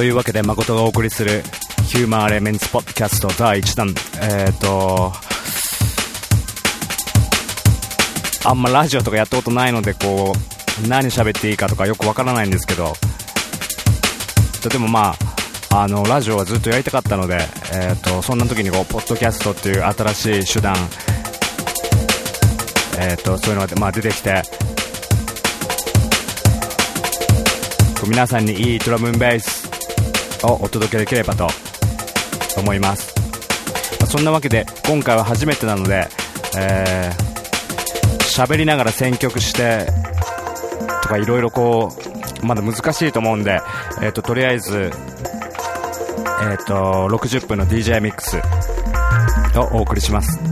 というわけで誠がお送りするヒューマンエレメンツポッドキャスト第1弾。えっ、ー、とあんまラジオとかやったことないのでこう何喋っていいかとかよくわからないんですけど。でもまああのラジオはずっとやりたかったので、えーと、そんな時にこうポッドキャストっていう新しい手段、えーと、そういうのが、まあ、出てきて。皆さんにいいドラムンベースをお届けできればと思います、まあ、そんなわけで今回は初めてなので、えー、喋りながら選曲してとかいろいろこうまだ難しいと思うんで、えーと、とりあえず、えーと、と60分の DJ ミックスをお送りします。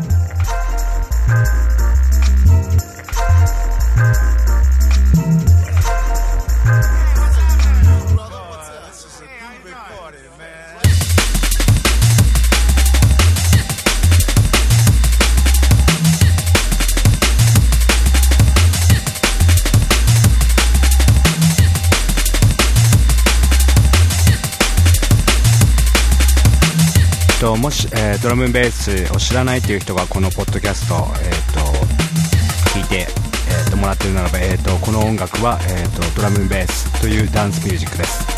もし、えー、ドラムベースを知らないという人がこのポッドキャスト、えーと、聞いて、えーと、もらっているならば、えーと、この音楽は、えー、とドラムベースというダンスミュージックです。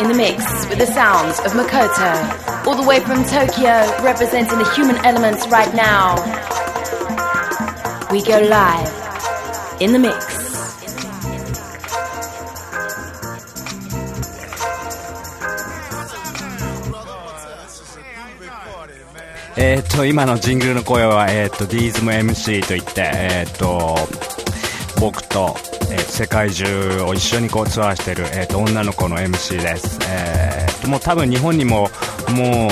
in the mix with the sounds of Makoto, all the way from Tokyo, representing the human elements right now. We go live in the mix. えっと今のジングルの声は、えー、っとディーズム MC といって、えー、っと僕と え、世界中を一緒にこうツアーしてる、えーと、女の子の MC です、えーと、もう多分日本にもも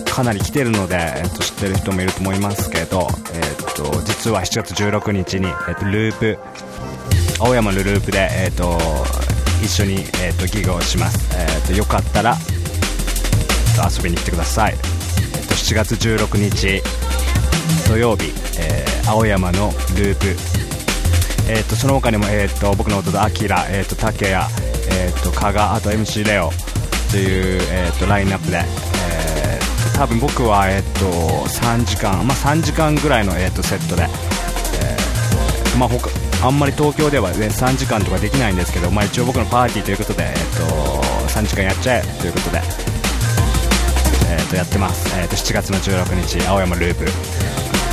うかなり来てるので、えーと、知ってる人もいると思いますけど、えー、と実は7月16日に、えー、とループ青山のループで、えー、と一緒に、えー、とギグをします、えー、とよかったら遊びに来てください、えー、と7月16日土曜日、えー、青山のループえーと、その他にも、えーと、僕の弟アキラ、えーと、竹谷、えーと、加賀あと MC レオという、えー、とラインナップで、えー、と多分僕は、えー、と3時間、まあ、3時間ぐらいの、えー、とセットで、えーまあ、他あんまり東京では、ね、3時間とかできないんですけど、まあ、一応僕のパーティーということで、えー、と3時間やっちゃえということで、えー、とやってます、えー、と7月の16日青山ループ。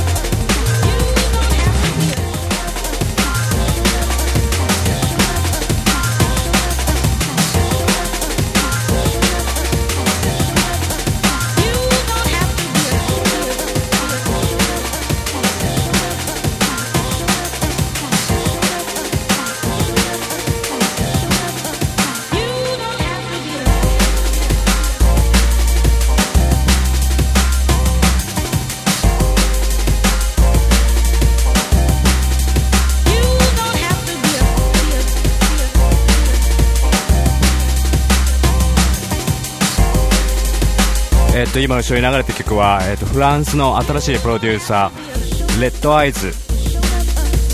と今後ろに流れた曲は、えー、とフランスの新しいプロデューサーレッドアイズ。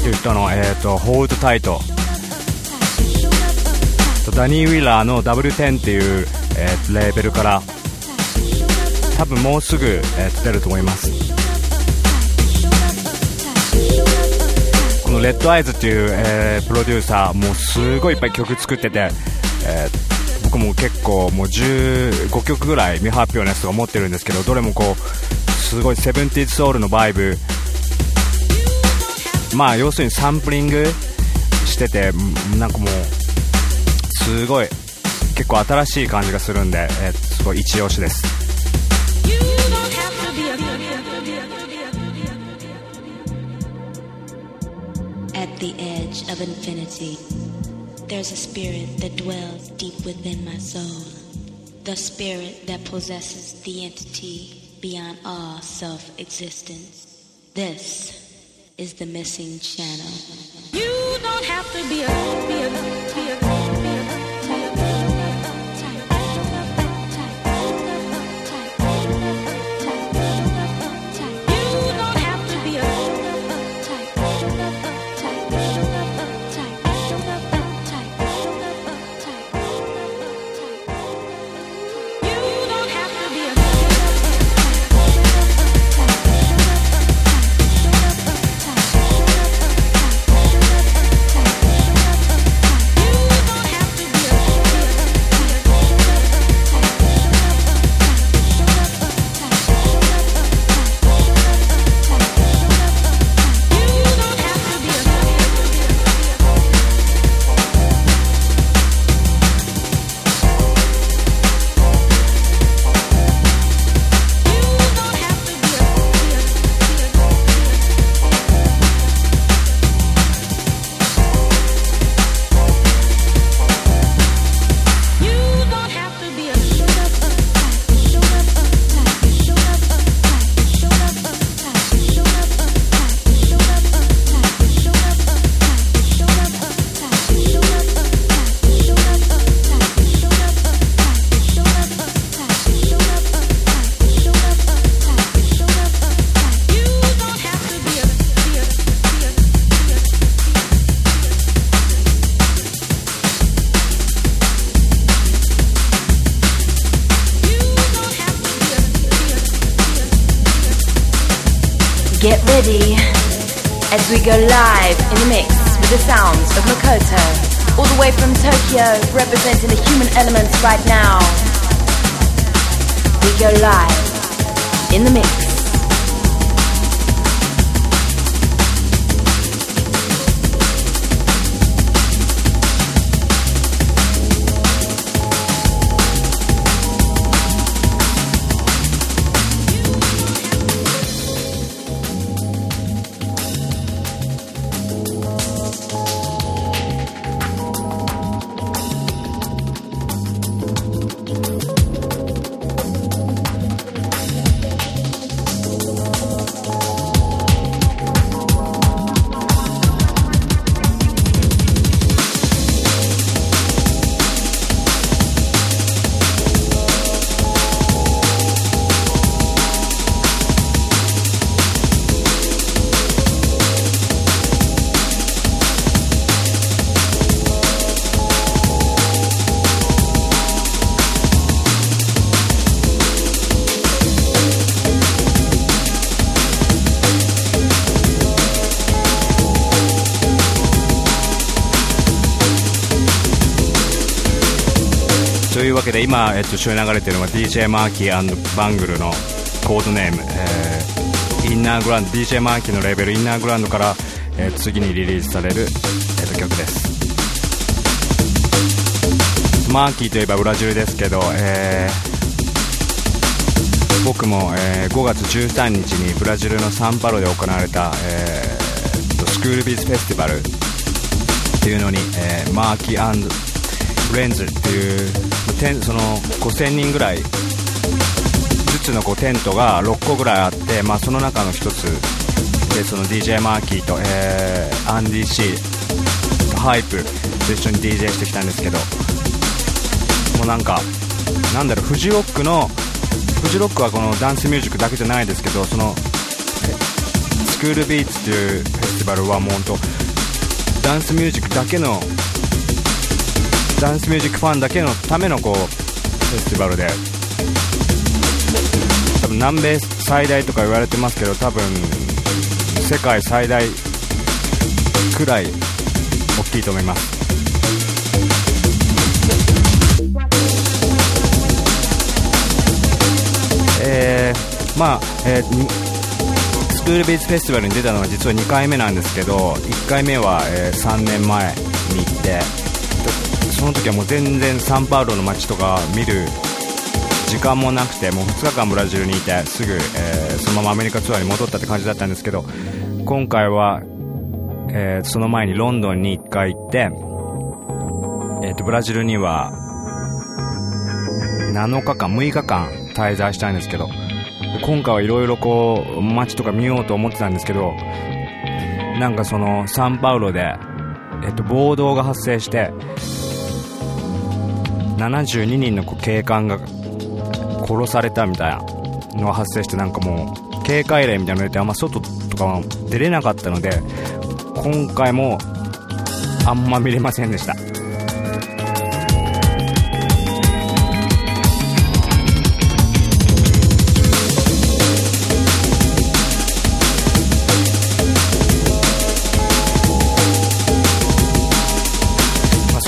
という人の、えー、とホールドタイト。ダニー・ウィーラーの W10 っていう、えー、レーベルから多分もうすぐ、えー、出ると思います。このレッドアイズっていう、えー、プロデューサーもうすごいいっぱい曲作ってて、えー僕も結構もう15曲ぐらい未発表のやつとか持ってるんですけどどれもこうすごい 70s ソウルのバイブ。まあ要するにサンプリングしててなんかもうすごい結構新しい感じがするんで、えー、すごい一押しです。At the edge of infinity, there's a spirit that dwells deep within my soul. The spirit that possesses the entity beyond all self existence. This is the missing channel. You don't have to be a, we go live in the mix with the sounds of Makoto, all the way from Tokyo, representing the human elements right now. で今、えっと、一緒に流れてるのは DJ マーキーバングルのコードネーム、えー、インナーグランド DJ マーキーのレベルインナーグランドから、えー、次にリリースされる、えー、と曲です。マーキーといえばブラジルですけど、えー、僕も、えー、5月13日にブラジルのサンパロで行われた、えー、スクールビズフェスティバルっていうのに、えー、マーキーレンズっていうその5000人ぐらいずつのこうテントが6個ぐらいあって、まあ、その中の1つでその DJ マーキーと、えー、アンディ・シーハイプと一緒に DJ してきたんですけどもうなんかなんだろうフジロックのフジロックはこのダンスミュージックだけじゃないですけどそのスクールビーツっていうフェスティバルはもう本当ダンスミュージックだけのダンスミュージックファンだけのためのこうフェスティバルで。多分南米最大とか言われてますけど多分世界最大くらい大きいと思います。えー、まあ、えースクールビーズフェスティバルに出たのは実は2回目なんですけど1回目は、えー、3年前に行ってその時はもう全然サンパウロの街とか見る時間もなくてもう2日間ブラジルにいてすぐ、えー、そのままアメリカツアーに戻ったって感じだったんですけど今回は、えー、その前にロンドンに1回行って、えーと、ブラジルには7日間6日間滞在したんですけど今回はいろいろこう街とか見ようと思ってたんですけどなんかそのサンパウロで、えっと、暴動が発生して72人の警官が殺されたみたいなのが発生してなんかもう警戒令みたいなの出てあんま外とかは出れなかったので今回もあんま見れませんでした。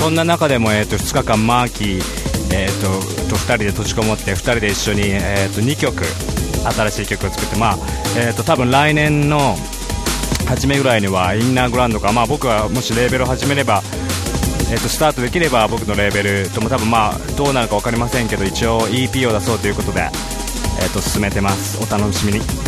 そんな中でも、えー、と2日間マーキー、えー、とと2人で閉じこもって2人で一緒に、えー、と2曲新しい曲を作って、まあえー、と多分来年の初めぐらいにはインナーグラウンドか、まあ、僕はもしレーベルを始めれば、えー、とスタートできれば僕のレーベルとも多分まあどうなるか分かりませんけど一応 EP を出そうということで、えー、と進めてますお楽しみに。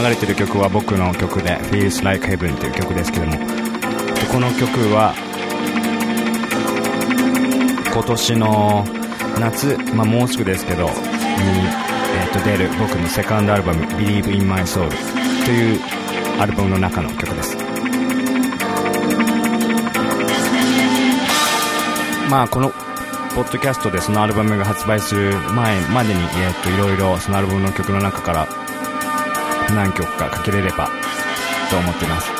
流れてる曲は僕の曲で Feels Like Heaven という曲ですけどもこの曲は今年の夏、まあ、もうすぐですけどに、えー、と出る僕のセカンドアルバム Believe in My Soul というアルバムの中の曲です。まあこのポッドキャストでそのアルバムが発売する前までに、えー、といろいろそのアルバムの曲の中から何曲かかけれればと思っています。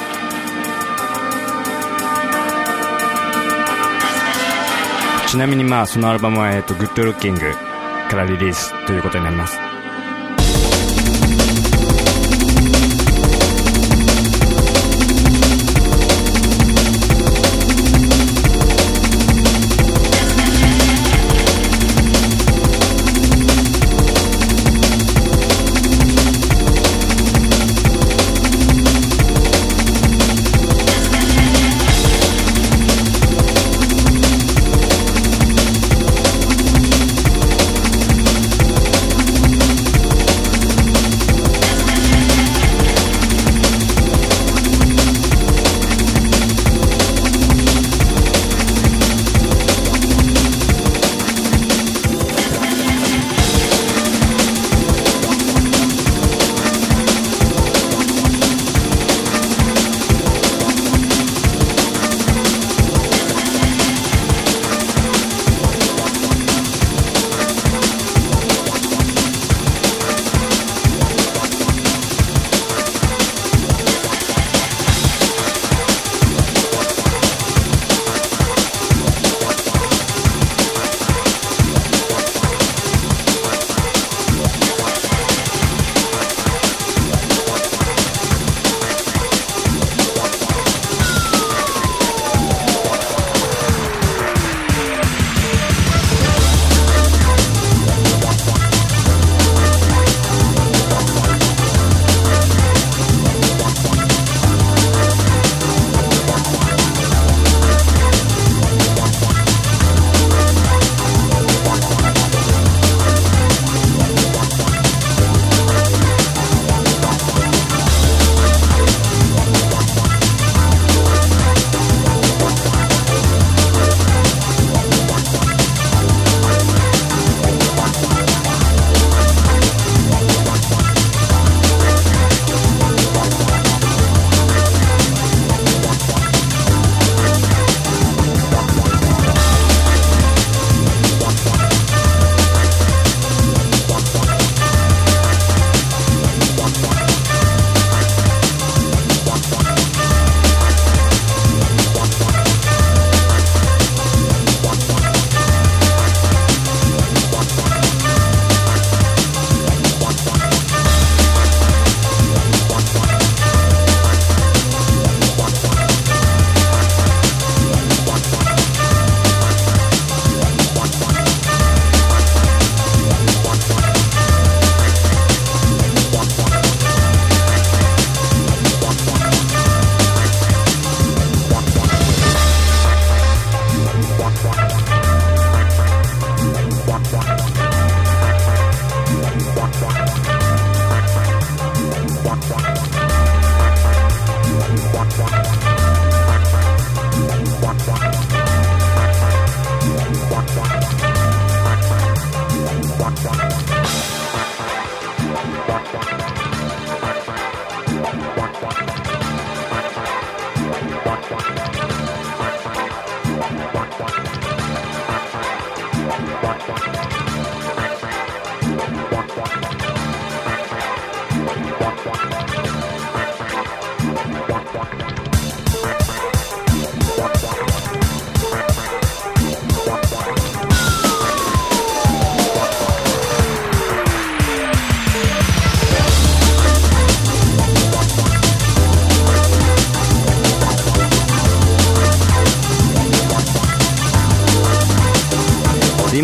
ちなみにまあそのアルバムは、えー、とグッドルッキングからリリースということになります。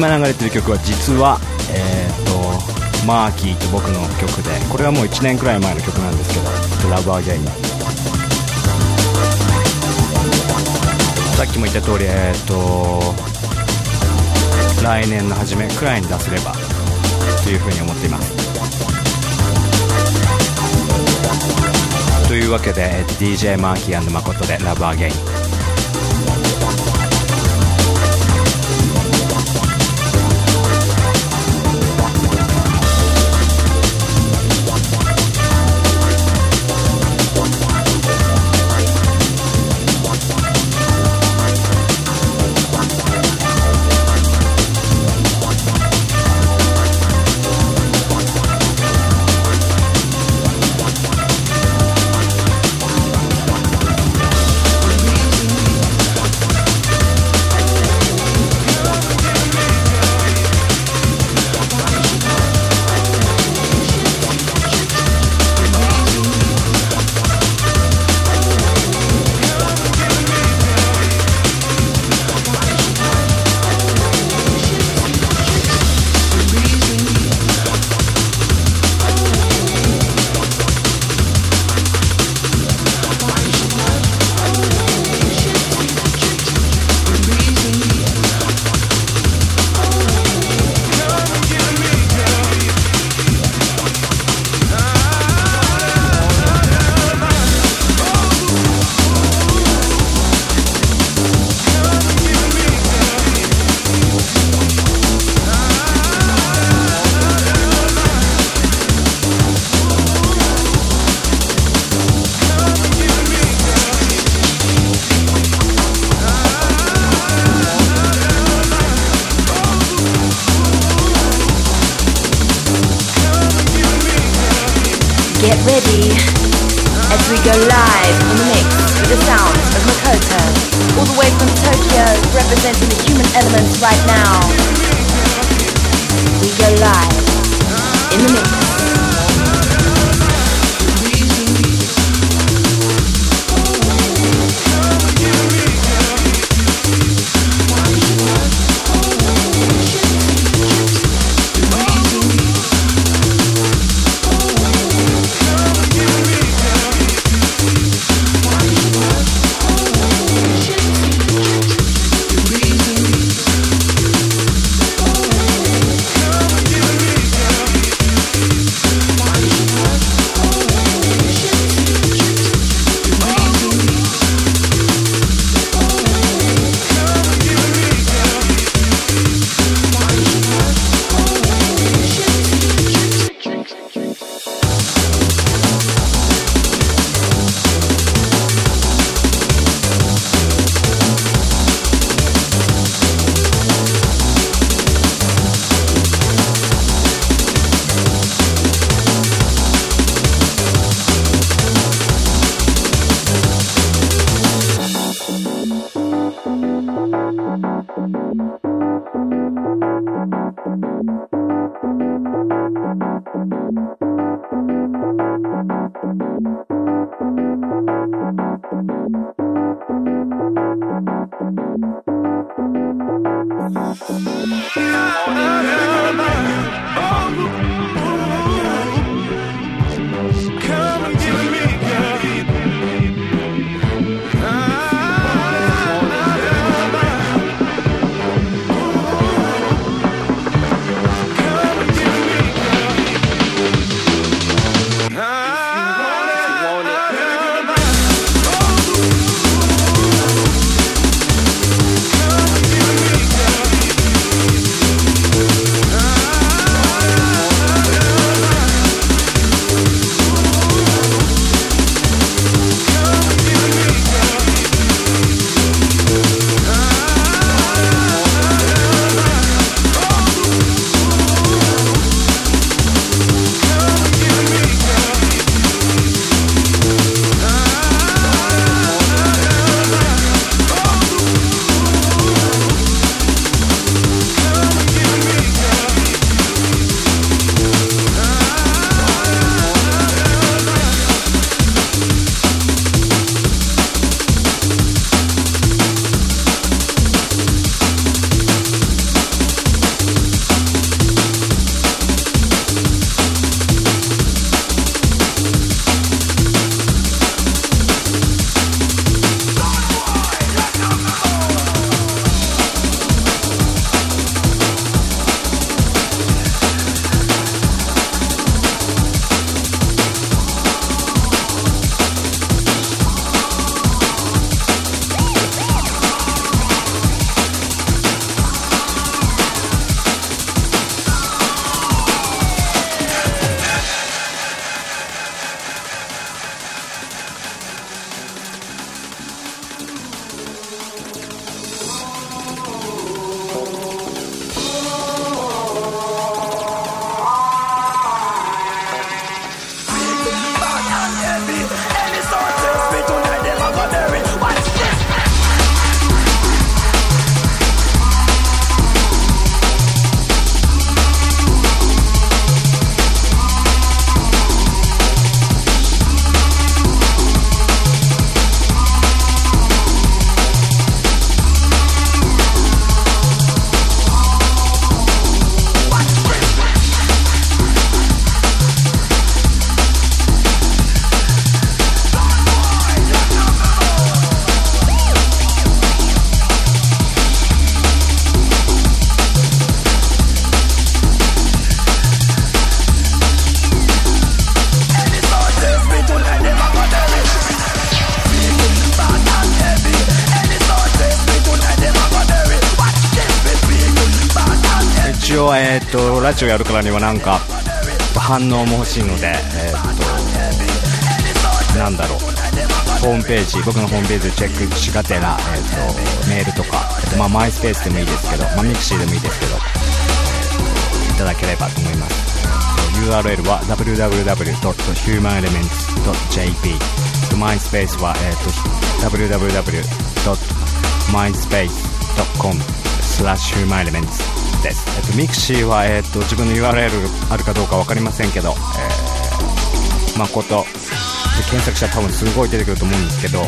今流れてる曲は実はえっ、とマーキーと僕の曲でこれはもう1年くらい前の曲なんですけど「ラブアゲインさっきも言った通りえっ、と来年の初めくらいに出せればというふうに思っています。というわけで、DJ マーキー誠でラブアゲイン応、えー、っとラジオやるからにはなんか反応も欲しいので、えー、っとなんだろう。ホームページ僕のホームページチェックしがてら、えー、とメールとか、えーとまあ、 Myspace でもいいですけど、まあ、 mixi でもいいですけど、いただければと思います。URL は www.humanelements.jp Myspace は、えー、と www.myspace.com スラッシュ humanelements です、えー、と mixi は、えー、と自分の URL あるかどうか分かりませんけど、えー、誠で検索したら多分すごい出てくると思うんですけど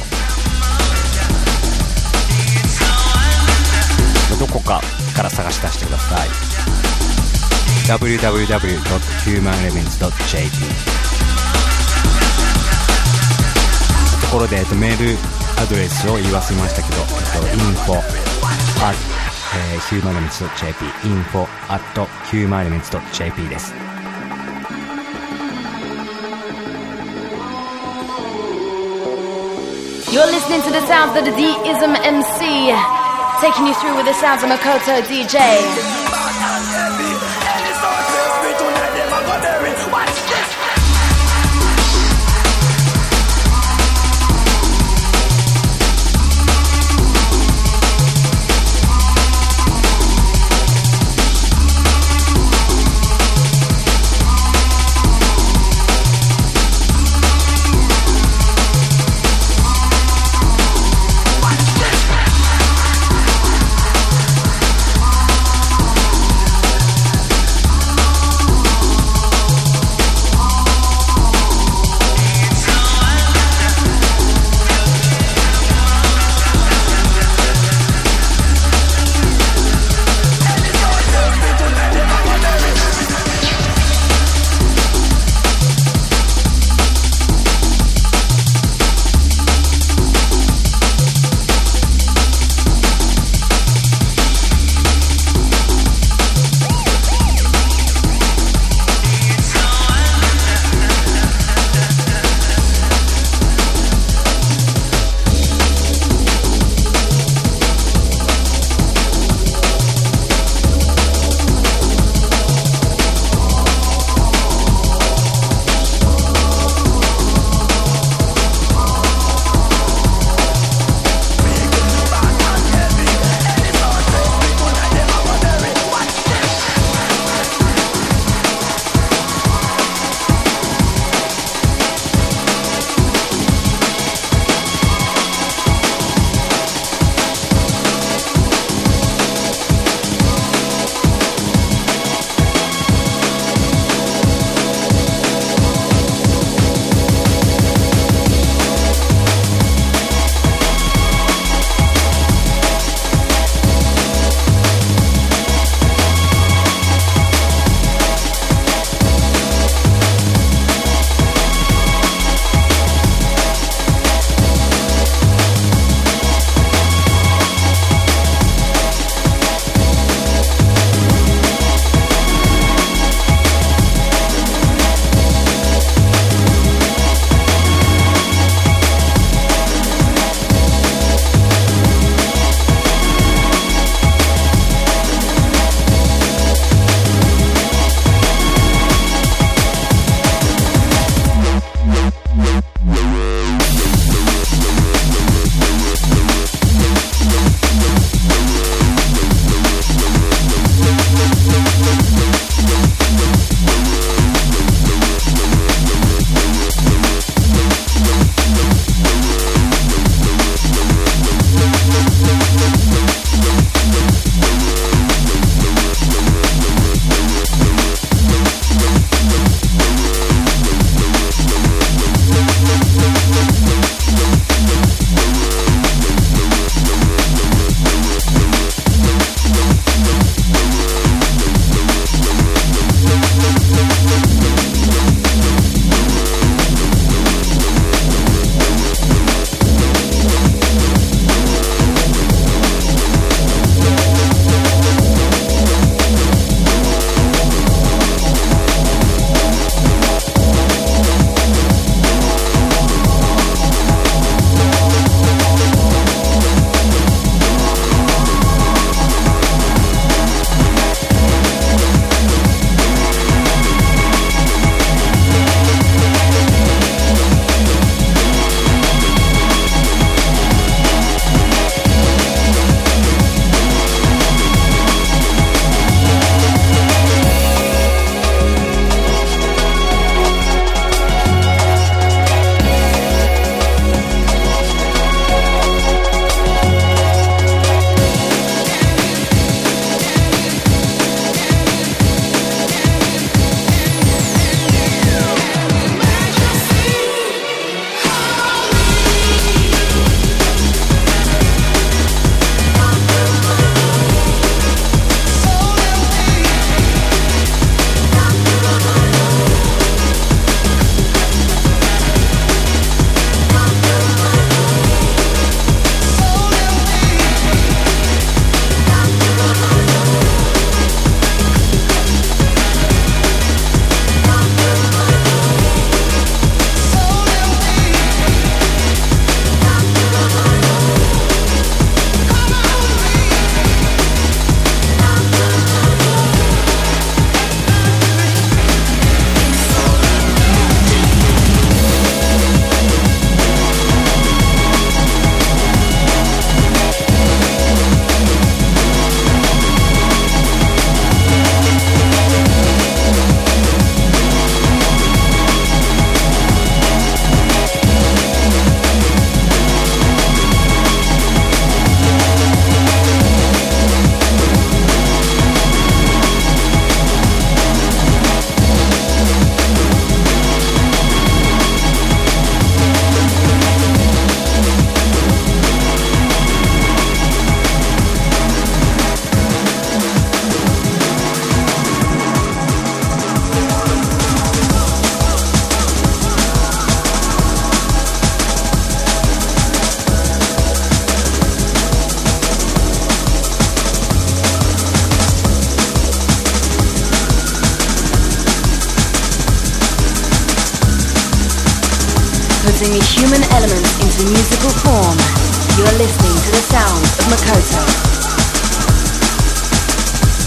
どこかから探し出してください。www.humanelements.jp ところで、えっと、メールアドレスを言い忘れましたけど、えっと、info at humanelements.jp info at humanelements.jp です You're listening to the sounds of the D-ism MC, taking you through with the sounds of Makoto DJ.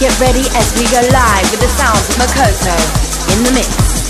Get ready as we go live with the sounds of Makoto in the mix.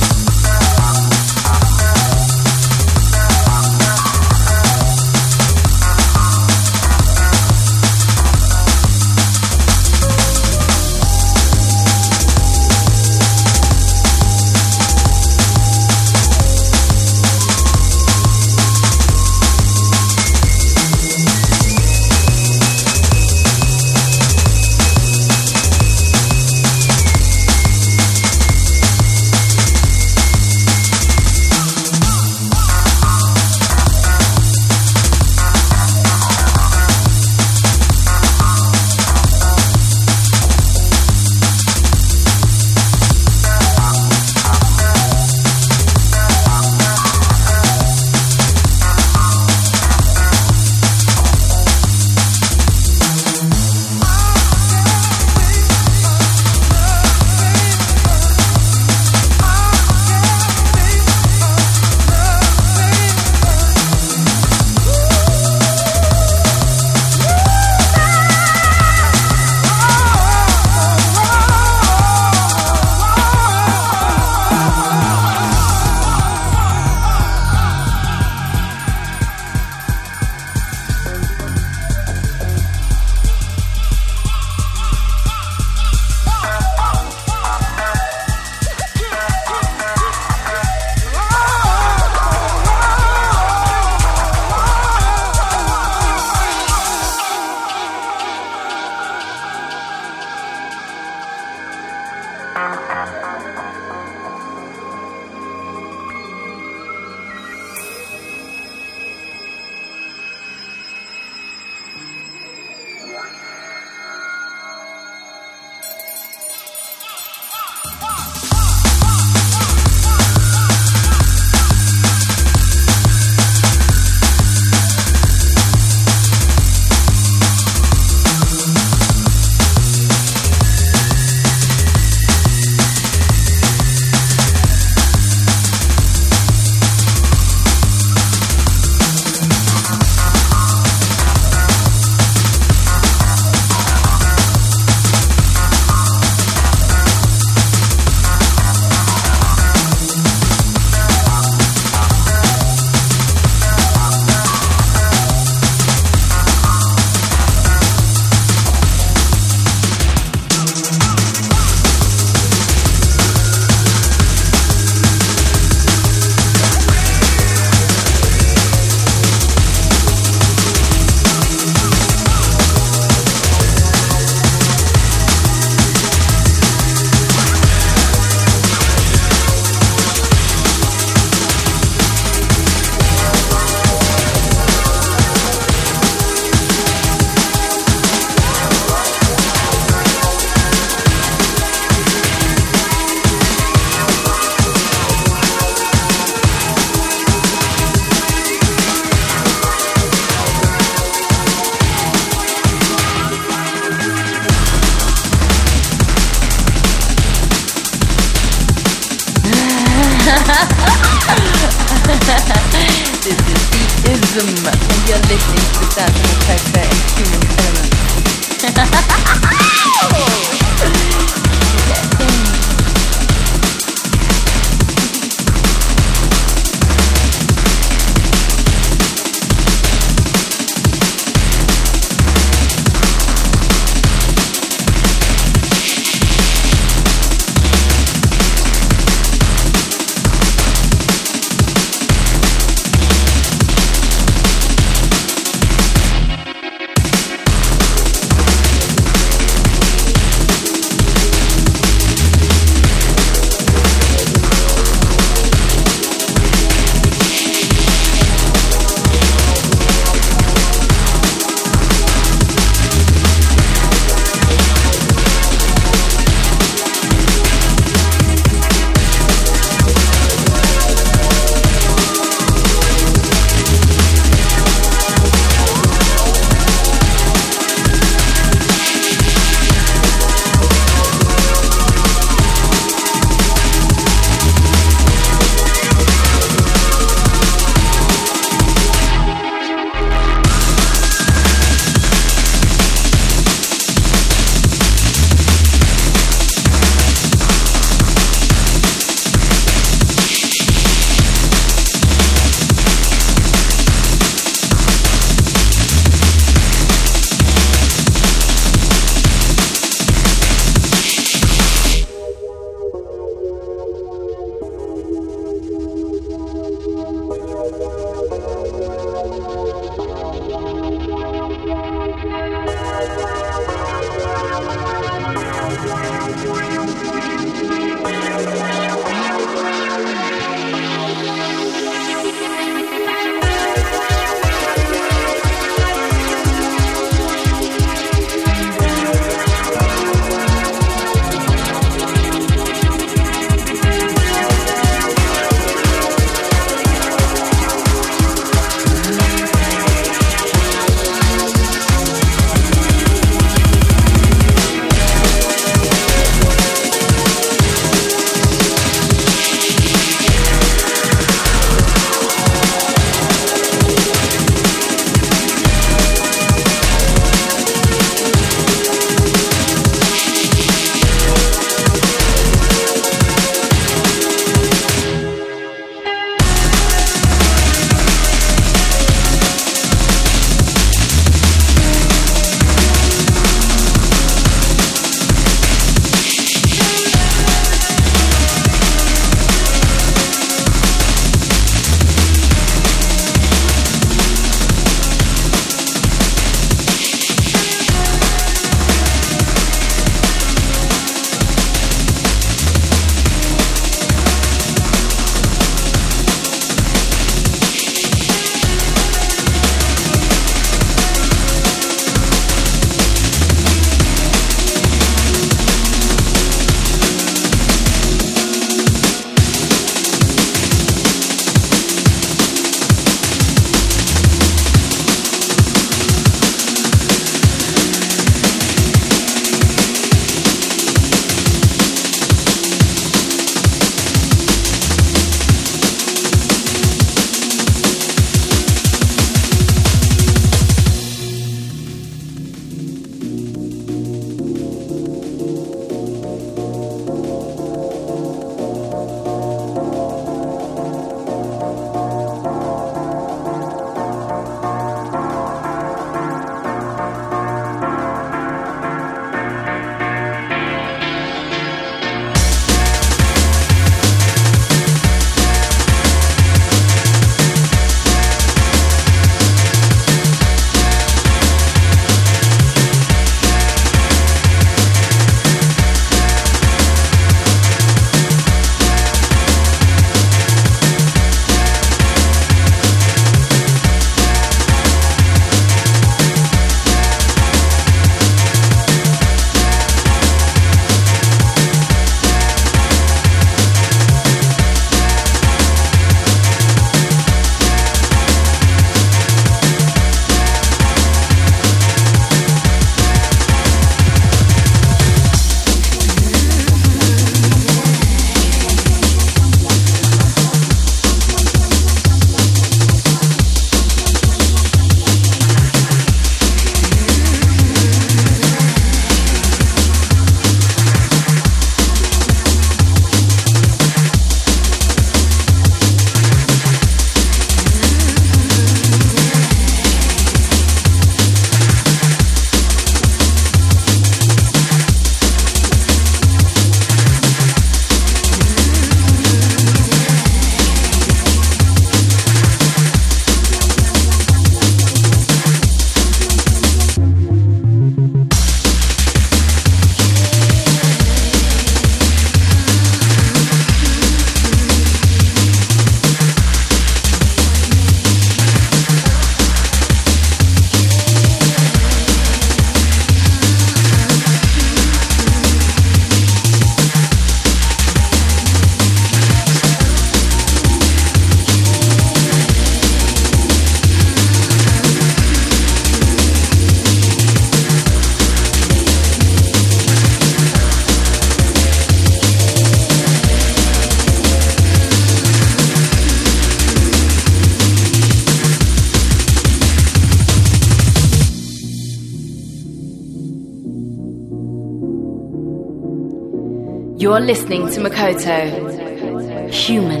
You're listening to Makoto. Human.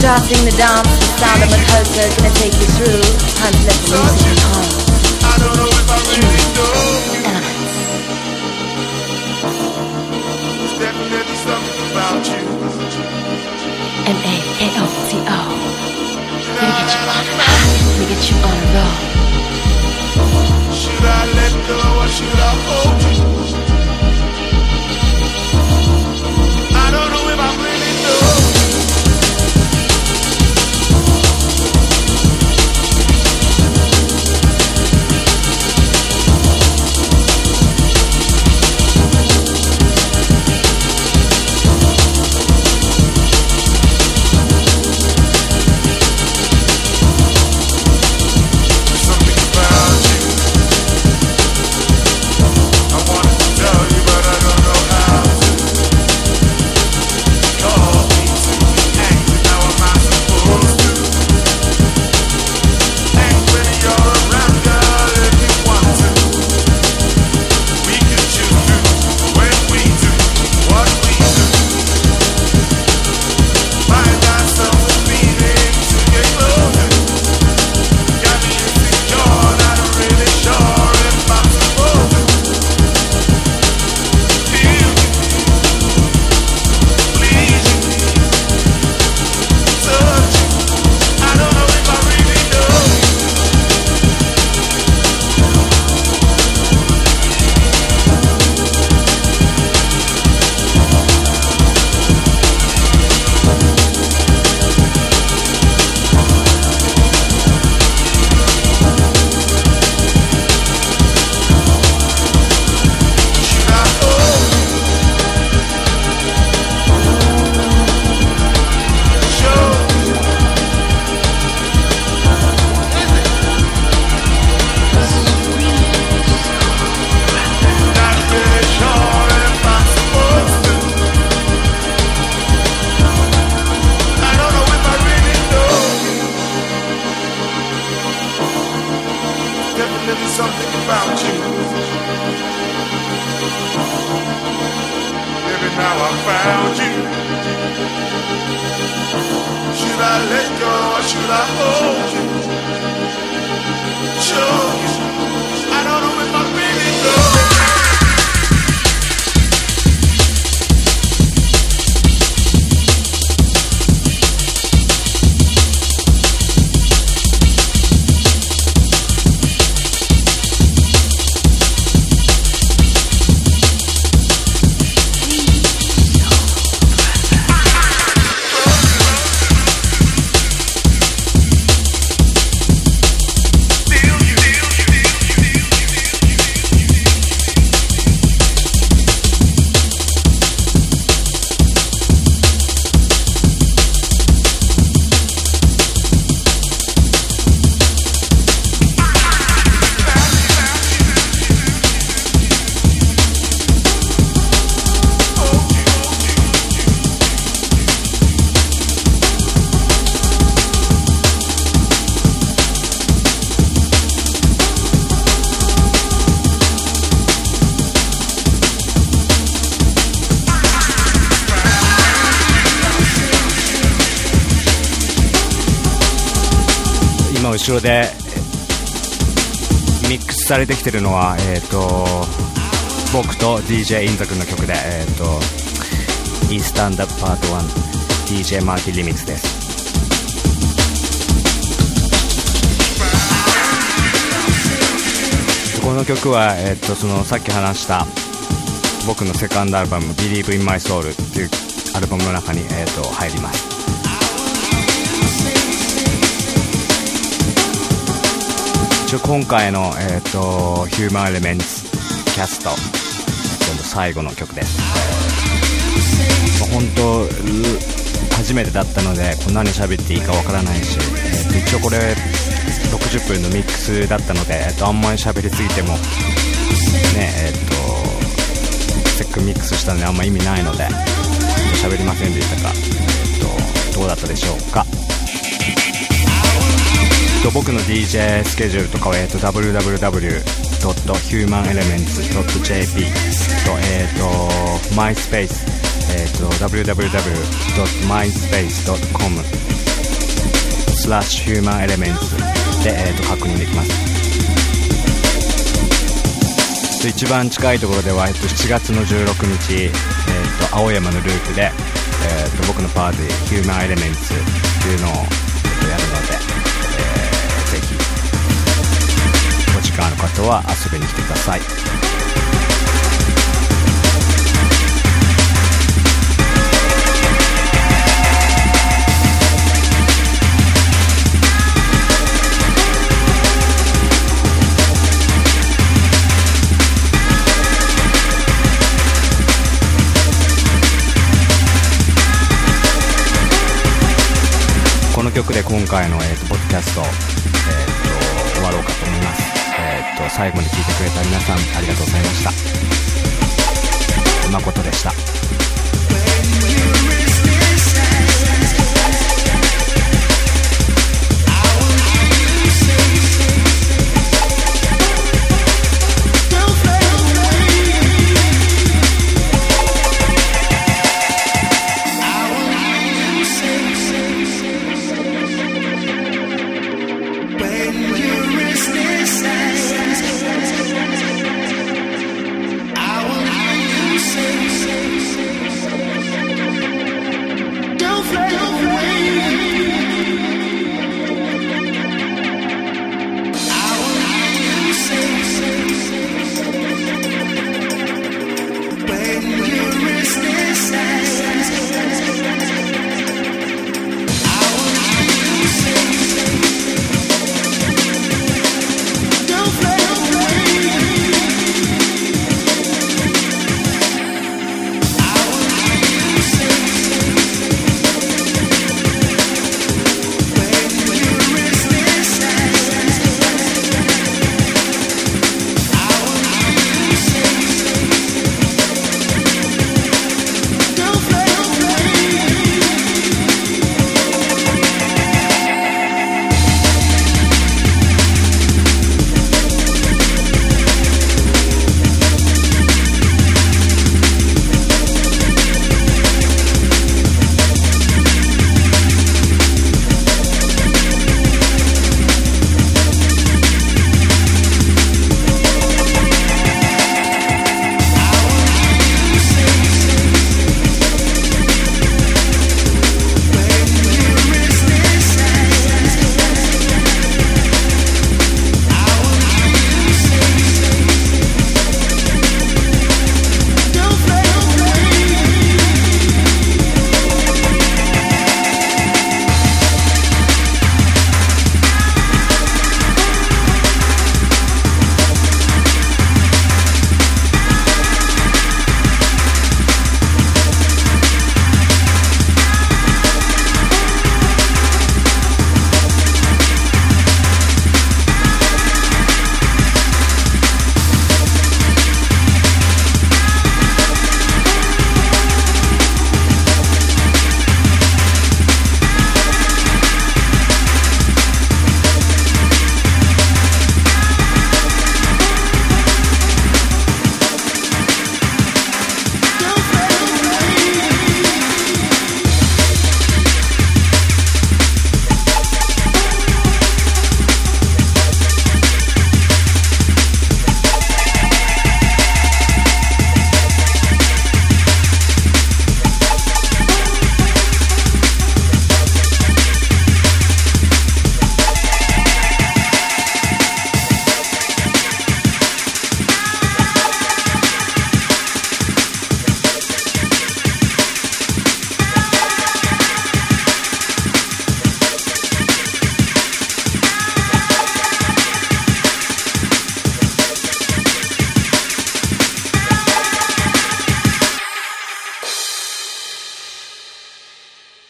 Starting the dance, the sound of my Makosa's gonna take you through and let the music home. I don't know if I really know. Elements. There's definitely something about you. M A K O T O. Gonna get you on gonna get you on a roll. Should I let go or should I hold you? I don't know. 後ろでミックスされてきてるのは、えっ、と僕と DJ インザ君の曲で、えっ、とイースタンダップパート 1DJ マーティリミックスです。この曲は、えっと、そのさっき話した僕のセカンドアルバム「Believe in My Soul」っていうアルバムの中に、えっと、入ります。一応今回の、えっと、ヒューマンエレメンツキャスト最後の曲です。本当初めてだったのでこんなに喋っていいかわからないし、えっと、一応これ60分のミックスだったので、えっと、あんまり喋りすぎてもねえっとせっかくミックスしたのであんま意味ないので喋りませんでしたが、えっと、どうだったでしょうか？と僕の DJ スケジュールとかは、えー、と www.humanelements.jp と,、えー、と MySpace、えー、と www.myspace.com スラッシュ humanelements で、えー、と確認できます。一番近いところでは、えっと、7月の16日、えっと、青山のループで、えっと、僕のパーティー、ヒューマンエレメンツっていうのを、お時間ある方は遊びに来てください。この曲で今回の、えーと、ポッドキャスト、と、最後に聞いてくれた皆さんありがとうございました。誠でした。